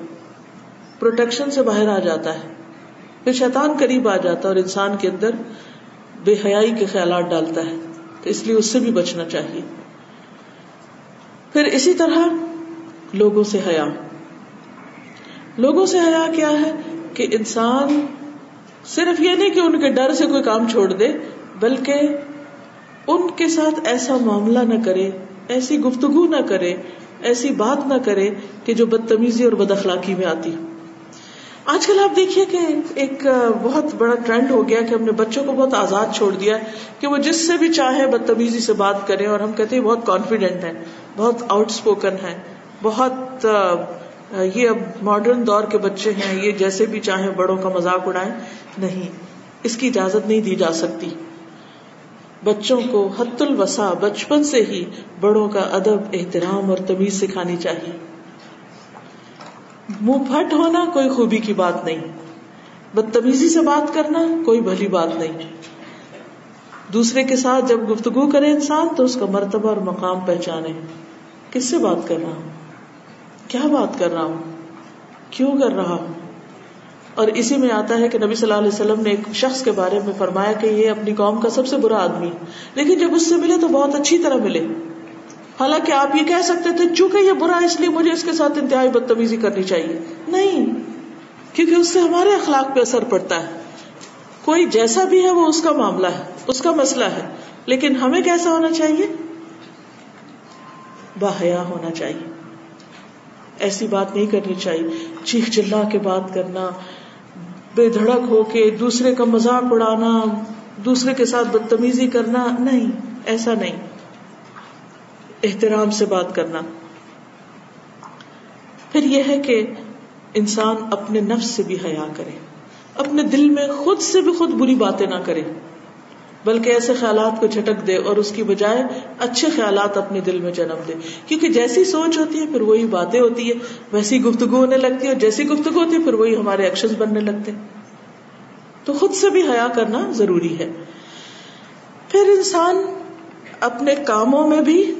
پروٹیکشن سے باہر آ جاتا ہے۔ پھر شیطان قریب آ جاتا ہے اور انسان کے اندر بے حیائی کے خیالات ڈالتا ہے۔ تو اس لیے اس سے بھی بچنا چاہیے۔ پھر اسی طرح لوگوں سے حیا۔ لوگوں سے حیا کیا ہے کہ انسان صرف یہ نہیں کہ ان کے ڈر سے کوئی کام چھوڑ دے، بلکہ ان کے ساتھ ایسا معاملہ نہ کرے، ایسی گفتگو نہ کرے، ایسی بات نہ کرے کہ جو بدتمیزی اور بد اخلاقی میں آتی۔ آج کل آپ دیکھیے کہ ایک بہت بڑا ٹرینڈ ہو گیا کہ ہم نے بچوں کو بہت آزاد چھوڑ دیا کہ وہ جس سے بھی چاہے بدتمیزی سے بات کرے اور ہم کہتے ہیں بہت کانفیڈینٹ ہے بہت آؤٹ اسپوکن ہے بہت یہ اب ماڈرن دور کے بچے ہیں، یہ جیسے بھی چاہے بڑوں کا مذاق اڑائیں، نہیں، اس کی اجازت نہیں دی جا سکتی۔ بچوں کو حت الوسا بچپن سے ہی بڑوں کا ادب، احترام اور تمیز سکھانی چاہیے۔ منہ پھٹ ہونا کوئی خوبی کی بات نہیں۔ بدتمیزی سے بات کرنا کوئی بھلی بات نہیں۔ دوسرے کے ساتھ جب گفتگو کرے انسان تو اس کا مرتبہ اور مقام پہچانے۔ کس سے بات کر رہا ہوں؟ کیا بات کر رہا ہوں؟ کیوں کر رہا ہوں؟ اور اسی میں آتا ہے کہ نبی صلی اللہ علیہ وسلم نے ایک شخص کے بارے میں فرمایا کہ یہ اپنی قوم کا سب سے برا آدمی لیکن جب اس سے ملے تو بہت اچھی طرح ملے۔ حالانکہ آپ یہ کہہ سکتے تھے، چونکہ یہ برا اس لیے مجھے اس کے ساتھ انتہائی بدتمیزی کرنی چاہیے۔ نہیں، کیونکہ اس سے ہمارے اخلاق پہ اثر پڑتا ہے۔ کوئی جیسا بھی ہے، وہ اس کا معاملہ ہے، اس کا مسئلہ ہے۔ لیکن ہمیں کیسا ہونا چاہیے؟ باحیا ہونا چاہیے۔ ایسی بات نہیں کرنی چاہیے۔ چیخ چلا کے بات کرنا، بے دھڑک ہو کے دوسرے کا مذاق اڑانا، دوسرے کے ساتھ بدتمیزی کرنا، نہیں، ایسا نہیں۔ احترام سے بات کرنا۔ پھر یہ ہے کہ انسان اپنے نفس سے بھی حیا کرے۔ اپنے دل میں خود سے بھی خود بری باتیں نہ کرے۔ بلکہ ایسے خیالات کو جھٹک دے اور اس کی بجائے اچھے خیالات اپنے دل میں جنم دے۔ کیونکہ جیسی سوچ ہوتی ہے، پھر وہی باتیں ہوتی ہے ویسی گفتگو ہونے لگتی ہے اور جیسی گفتگو ہوتی ہے، پھر وہی ہمارے ایکشن بننے لگتے تو خود سے بھی حیا کرنا ضروری ہے۔ پھر انسان اپنے کاموں میں بھی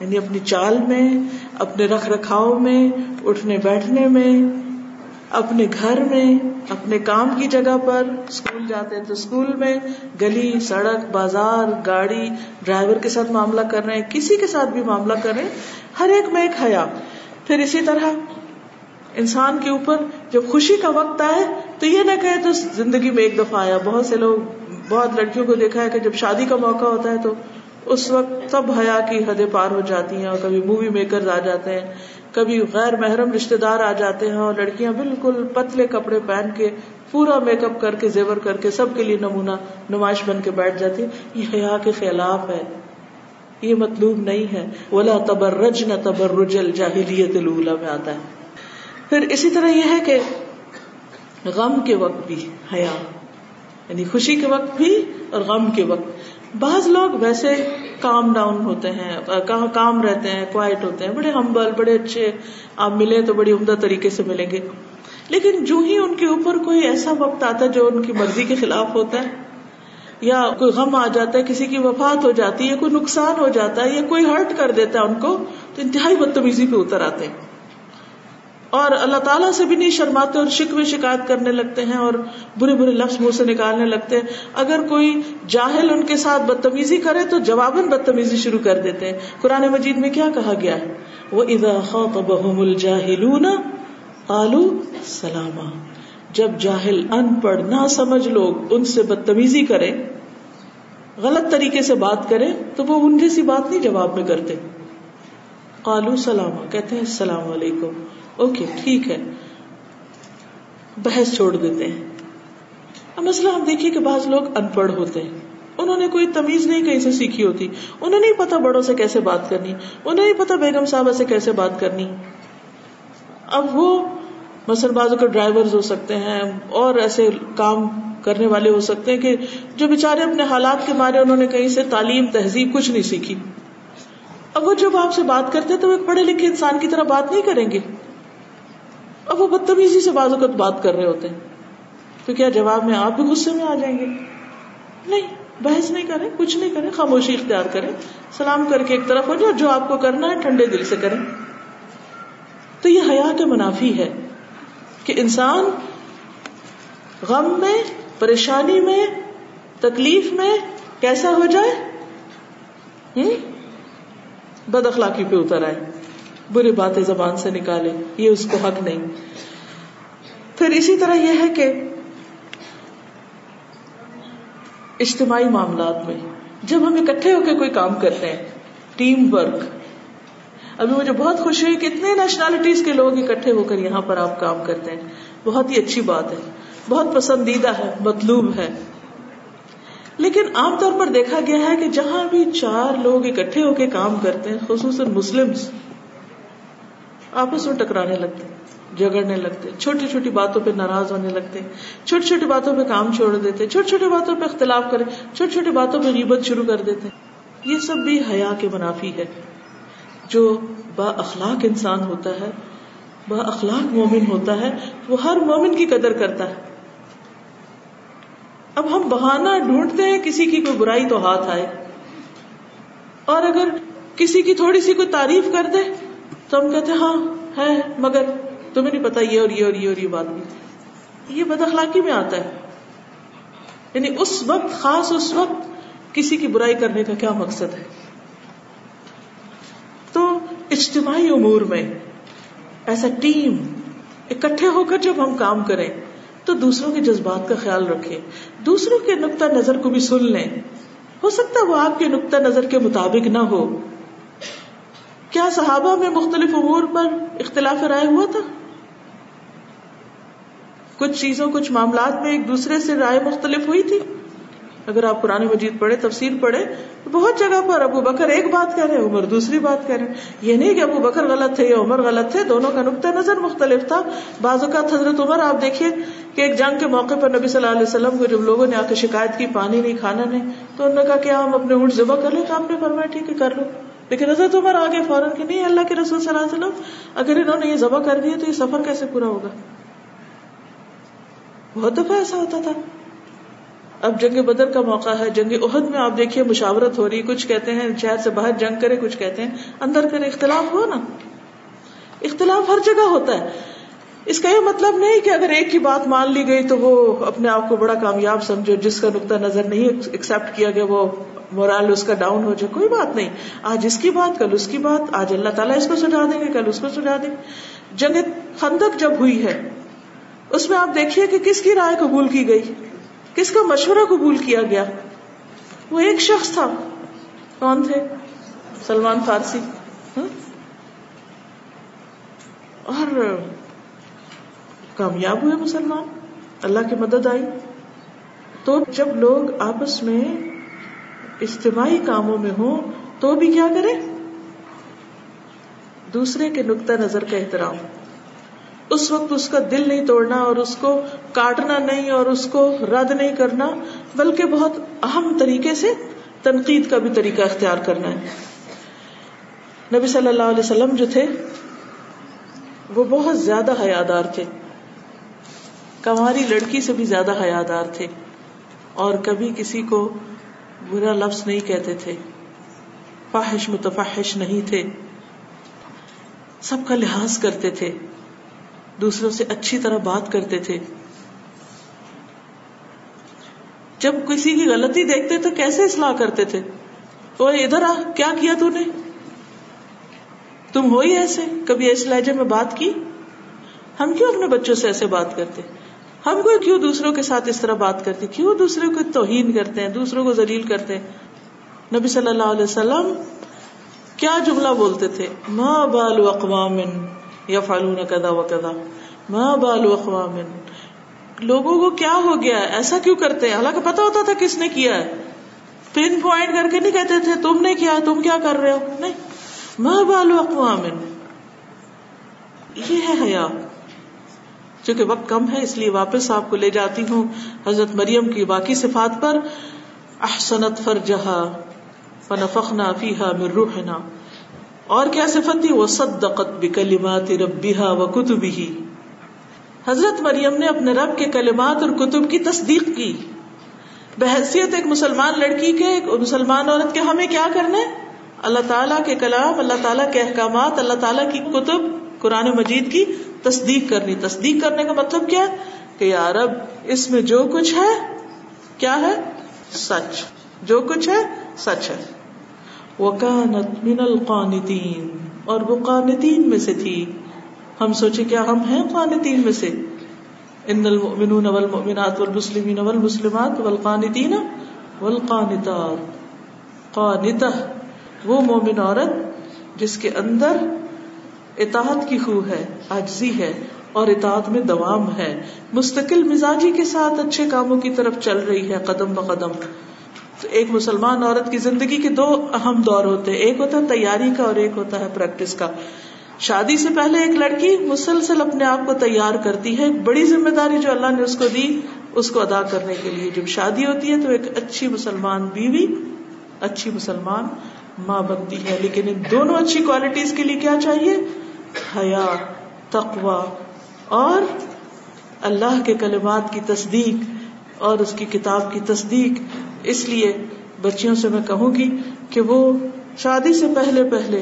یعنی اپنی چال میں، اپنے رکھ رکھاؤ میں، اٹھنے بیٹھنے میں اپنے گھر میں، اپنے کام کی جگہ پر اسکول جاتے ہیں تو اسکول میں گلی، سڑک، بازار، گاڑی، ڈرائیور کے ساتھ معاملہ کر رہے ہیں، کسی کے ساتھ بھی معاملہ کر رہے ہیں، ہر ایک میں ایک حیا۔ پھر اسی طرح انسان کے اوپر جب خوشی کا وقت آئے تو یہ نہ کہے تو زندگی میں ایک دفعہ آیا۔ بہت سے لوگ، بہت لڑکیوں کو دیکھا ہے کہ جب شادی کا موقع ہوتا ہے تو اس وقت سب حیا کی حدیں پار ہو جاتی ہیں اور کبھی مووی میکر آ جاتے ہیں۔ کبھی غیر محرم رشتے دار آ جاتے ہیں اور لڑکیاں بالکل پتلے کپڑے پہن کے پورا میک اپ کر کے زیور کر کے سب کے لیے نمونہ نمائش بن کے بیٹھ جاتی یہ حیا کے خلاف ہے۔ یہ مطلوب نہیں ہے۔ ولا تبرج نہ تبرج الجاہلیت الاولی میں آتا ہے۔ پھر اسی طرح یہ ہے کہ غم کے وقت بھی حیا یعنی خوشی کے وقت بھی اور غم کے وقت بعض لوگ ویسے کام ڈاؤن ہوتے ہیں کام رہتے ہیں کوائٹ ہوتے ہیں، بڑے ہمبل بڑے اچھے، آپ ملے تو بڑی عمدہ طریقے سے ملیں گے۔ لیکن جو ہی ان کے اوپر کوئی ایسا وقت آتا ہے جو ان کی مرضی کے خلاف ہوتا ہے، یا کوئی غم آ جاتا ہے، کسی کی وفات ہو جاتی ہے، کوئی نقصان ہو جاتا ہے، یا کوئی ہرٹ کر دیتا ہے ان کو، تو انتہائی بدتمیزی پہ اتر آتے ہیں۔ اور اللہ تعالیٰ سے بھی نہیں شرماتے اور شک میں شکایت کرنے لگتے ہیں اور برے برے لفظ منہ سے نکالنے لگتے ہیں۔ اگر کوئی جاہل ان کے ساتھ بدتمیزی کرے تو جواباً بدتمیزی شروع کر دیتے ہیں۔ قرآن مجید میں کیا کہا گیا ہے؟ وہ ادا خوب الجاہلون آلو سلامہ جب جاہل ان پڑھ نہ سمجھ لوگ ان سے بدتمیزی کرے، غلط طریقے سے بات کرے، تو وہ ان جیسی بات نہیں جواب میں کرتے۔ آلو سلامہ کہتے ہیں السلام علیکم اوکے، ٹھیک ہے۔ بحث چھوڑ دیتے ہیں۔ اب مسئلہ ہم دیکھیے کہ بعض لوگ ان پڑھ ہوتے ہیں۔ انہوں نے کوئی تمیز نہیں کہیں سے سیکھی ہوتی۔ انہیں نہیں پتا بڑوں سے کیسے بات کرنی۔ انہیں نہیں پتا بیگم صاحبہ سے کیسے بات کرنی۔ اب وہ مثلاً بازو کے ڈرائیور ہو سکتے ہیں، اور ایسے کام کرنے والے ہو سکتے ہیں کہ جو بےچارے اپنے حالات کے مارے انہوں نے کہیں سے تعلیم، تہذیب کچھ نہیں سیکھی۔ اب وہ جب آپ سے بات کرتے تو ایک پڑھے لکھے انسان کی طرح بات نہیں کریں گے۔ وہ بدتمیزی سے بازو بات کر رہے ہوتے ہیں۔ تو کیا جواب میں آپ بھی غصے میں آ جائیں گے؟ نہیں، بحث نہیں کریں، کچھ نہیں کریں، خاموشی اختیار کریں، سلام کر کے ایک طرف ہو جائے جو آپ کو کرنا ہے، ٹھنڈے دل سے کریں۔ تو یہ حیا کے منافی ہے کہ انسان غم میں، پریشانی میں، تکلیف میں کیسا ہو جائے؟ بد اخلاقی پہ اتر آئے، بری باتیں زبان سے نکالے، یہ اس کو حق نہیں۔ پھر اسی طرح یہ ہے کہ اجتماعی معاملات میں جب ہم اکٹھے ہو کے کوئی کام کرتے ہیں ٹیم ورک ابھی مجھے بہت خوشی ہوئی کہ اتنے نیشنلٹیز کے لوگ اکٹھے ہو کر یہاں پر آپ کام کرتے ہیں۔ بہت ہی اچھی بات ہے۔ بہت پسندیدہ ہے، مطلوب ہے۔ لیکن عام طور پر دیکھا گیا ہے کہ جہاں بھی چار لوگ اکٹھے ہو کے کام کرتے ہیں، خصوصاً مسلم آپس میں ٹکرانے لگتے جگڑنے لگتے چھوٹی چھوٹی باتوں پہ ناراض ہونے لگتے چھوٹی چھوٹی باتوں پہ کام چھوڑ دیتے چھوٹی چھوٹی باتوں پہ اختلاف کرے، چھوٹی چھوٹی باتوں پہ غیبت شروع کر دیتے یہ سب بھی حیا کے منافی ہے۔ جو با اخلاق انسان ہوتا ہے، با اخلاق مومن ہوتا ہے، وہ ہر مومن کی قدر کرتا ہے۔ اب ہم بہانا ڈھونڈتے ہیں، کسی کی کوئی برائی تو ہاتھ آئے۔ اور اگر کسی کی تھوڑی سی کوئی تعریف کر دے، تو ہم کہتے ہاں ہے، مگر۔ تمہیں نہیں پتا یہ اور یہ اور یہ اور یہ بات بھی۔ یہ بد اخلاقی میں آتا ہے۔ یعنی اس وقت، خاص اس وقت کسی کی برائی کرنے کا کیا مقصد ہے؟ تو اجتماعی امور میں ایسا ٹیم اکٹھے ہو کر جب ہم کام کریں، تو دوسروں کے جذبات کا خیال رکھے دوسروں کے نقطۂ نظر کو بھی سن لیں۔ ہو سکتا ہے وہ آپ کے نقطۂ نظر کے مطابق نہ ہو۔ کیا صحابہ میں مختلف امور پر اختلاف رائے ہوا تھا؟ کچھ چیزوں، کچھ معاملات میں ایک دوسرے سے رائے مختلف ہوئی تھی۔ اگر آپ پرانی مجید پڑھے تفسیر پڑھے تو بہت جگہ پر ابو بکر ایک بات کہہ رہے ہیں، عمر دوسری بات کہہ رہے ہیں۔ یہ نہیں کہ ابو بکر غلط تھے یا عمر غلط تھے، دونوں کا نقطۂ نظر مختلف تھا۔ بعض اوقات حضرت عمر، آپ دیکھیے کہ ایک جنگ کے موقع پر نبی صلی اللہ علیہ وسلم کو جب لوگوں نے آ کے شکایت کی، پانی نہیں، کھانا نہیں، تو انہوں نے کہا کہ ہم اپنے اونٹ ذبح کر لیں، تو آپ نے فرمایا ٹھیک ہے، کر لو۔ لیکن حضرت عمر آگے فوراً کہ نہیں، اللہ کے رسول صلی اللہ علیہ وسلم، اگر انہوں نے یہ ذبح کر دیا تو یہ سفر کیسے پورا ہوگا؟ بہت دفعہ ایسا ہوتا تھا۔ اب جنگ بدر کا موقع ہے، جنگ عہد میں آپ دیکھیے مشاورت ہو رہی، کچھ کہتے ہیں شہر سے باہر جنگ کرے، کچھ کہتے ہیں اندر کرے۔ اختلاف ہو نا۔ اختلاف ہر جگہ ہوتا ہے۔ اس کا یہ مطلب نہیں کہ اگر ایک کی بات مان لی گئی تو وہ اپنے آپ کو بڑا کامیاب سمجھو جس کا نقطہ نظر نہیں ایکسپٹ کیا گیا، وہ مورال اس کا ڈاؤن ہو جائے، کوئی بات نہیں۔ آج اس کی بات، کل اس کی بات، آج اللہ تعالیٰ اس کو سجا دیں گے، کل اس کو سجا دیں۔ گے جنگ خندق جب ہوئی ہے اس میں آپ دیکھیے کہ کس کی رائے قبول کی گئی؟ کس کا مشورہ قبول کیا گیا؟ وہ ایک شخص تھا۔ کون تھے؟ سلمان فارسی۔ ہاں؟ اور کامیاب ہوئے مسلمان۔ اللہ کی مدد آئی۔ تو جب لوگ آپس میں اجتماعی کاموں میں ہوں، تو بھی کیا کرے دوسرے کے نقطۂ نظر کا احترام۔ اس وقت اس کا دل نہیں توڑنا اور اس کو کاٹنا نہیں اور اس کو رد نہیں کرنا، بلکہ بہت اہم طریقے سے تنقید کا بھی طریقہ اختیار کرنا ہے۔ نبی صلی اللہ علیہ وسلم جو تھے، وہ بہت زیادہ حیادار تھے۔ کماری لڑکی سے بھی زیادہ حیادار تھے۔ اور کبھی کسی کو برا لفظ نہیں کہتے تھے۔ فاحش متفحش نہیں تھے۔ سب کا لحاظ کرتے تھے۔ دوسروں سے اچھی طرح بات کرتے تھے۔ جب کسی کی غلطی دیکھتے تو کیسے اصلاح کرتے تھے؟ وہ ادھر آ، کیا کیا تو نے؟ تم ہو ہی ایسے؟ کبھی اس لہجے میں بات کی؟ ہم کیوں اپنے بچوں سے ایسے بات کرتے؟ ہم کو کیوں دوسروں کے ساتھ اس طرح بات کرتے؟ کیوں دوسرے کو توہین کرتے ہیں؟ دوسروں کو ذلیل کرتے ہیں؟ نبی صلی اللہ علیہ وسلم کیا جملہ بولتے تھے؟ ماں بال اقوام یا فالون کدا و کدا ماں بال اقوام. لوگوں کو کیا ہو گیا؟ ایسا کیوں کرتے ہیں؟ حالانکہ پتا ہوتا تھا کس نے کیا ہے۔ پن پوائنٹ کر کے نہیں کہتے تھے، تم نے کیا تم کیا کر رہے ہو؟ نہیں۔ ماں بال اقوام. یہ ہے حیا۔ چونکہ وقت کم ہے، اس لیے واپس آپ کو لے جاتی ہوں حضرت مریم کی باقی صفات پر۔ احسنت فر جہا فنفخنا فیحا من روحنا۔ اور کیا صفت تھی؟ وہ صدقت بکلمات ربها و کتبه حضرت مریم نے اپنے رب کے کلمات اور کتب کی تصدیق کی۔ بحثیت ایک مسلمان لڑکی کے، ایک مسلمان عورت کے، ہمیں کیا کرنا ہے؟ اللہ تعالیٰ کے کلام، اللہ تعالیٰ کے احکامات، اللہ تعالیٰ کی کتب، قرآن مجید کی تصدیق کرنی۔ تصدیق کرنے کا مطلب کیا کہ یار اب اس میں جو کچھ ہے، کیا ہے؟ سچ۔ جو کچھ ہے، سچ ہے۔ وکانت من القانتین، اور وہ قانتین میں سے تھی۔ ہم سوچے کیا ہم ہیں قانتین میں سے؟ ان المؤمنون والمؤمنات والمسلمین والمسلمات والقانتین والقانتات۔ قانتہ، وہ مومن عورت جس کے اندر اطاعت کی خو ہے آجزی ہے، اور اطاعت میں دوام ہے۔ مستقل مزاجی کے ساتھ اچھے کاموں کی طرف چل رہی ہے قدم بقدم۔ تو ایک مسلمان عورت کی زندگی کے دو اہم دور ہوتے ہیں۔ ایک ہوتا ہے تیاری کا اور ایک ہوتا ہے پریکٹس کا۔ شادی سے پہلے ایک لڑکی مسلسل اپنے آپ کو تیار کرتی ہے۔ ایک بڑی ذمہ داری جو اللہ نے اس کو دی، اس کو ادا کرنے کے لیے۔ جب شادی ہوتی ہے تو ایک اچھی مسلمان بیوی، اچھی مسلمان ماں بنتی ہے۔ لیکن ان دونوں اچھی کوالٹیز کے لیے کیا چاہیے؟ حیا تقوا اور اللہ کے کلمات کی تصدیق۔ اور اس کی کتاب کی تصدیق۔ اس لیے بچیوں سے میں کہوں گی کہ وہ شادی سے پہلے پہلے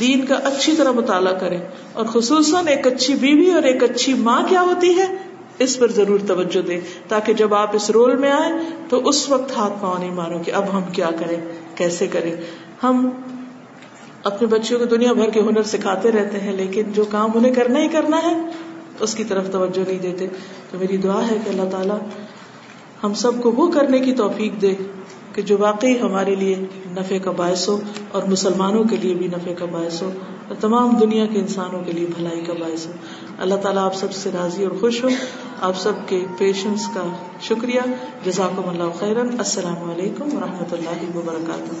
دین کا اچھی طرح مطالعہ کرے اور خصوصاً ایک اچھی بیوی اور ایک اچھی ماں کیا ہوتی ہے؟ اس پر ضرور توجہ دے تاکہ جب آپ اس رول میں آئے تو اس وقت ہاتھ پاؤں نہیں مارو کہ اب ہم کیا کریں، کیسے کریں۔ ہم اپنے بچوں کو دنیا بھر کے ہنر سکھاتے رہتے ہیں، لیکن جو کام انہیں کرنا ہی کرنا ہے، اس کی طرف توجہ نہیں دیتے۔ تو میری دعا ہے کہ اللہ تعالیٰ ہم سب کو وہ کرنے کی توفیق دے کہ جو واقعی ہمارے لیے نفع کا باعث ہو اور مسلمانوں کے لیے بھی نفع کا باعث ہو اور تمام دنیا کے انسانوں کے لیے بھلائی کا باعث ہو۔ اللہ تعالیٰ آپ سب سے راضی اور خوش ہو۔ آپ سب کے پیشنس کا شکریہ۔ جزاکم اللہ خیرن السلام علیکم و رحمۃ اللہ وبرکاتہ۔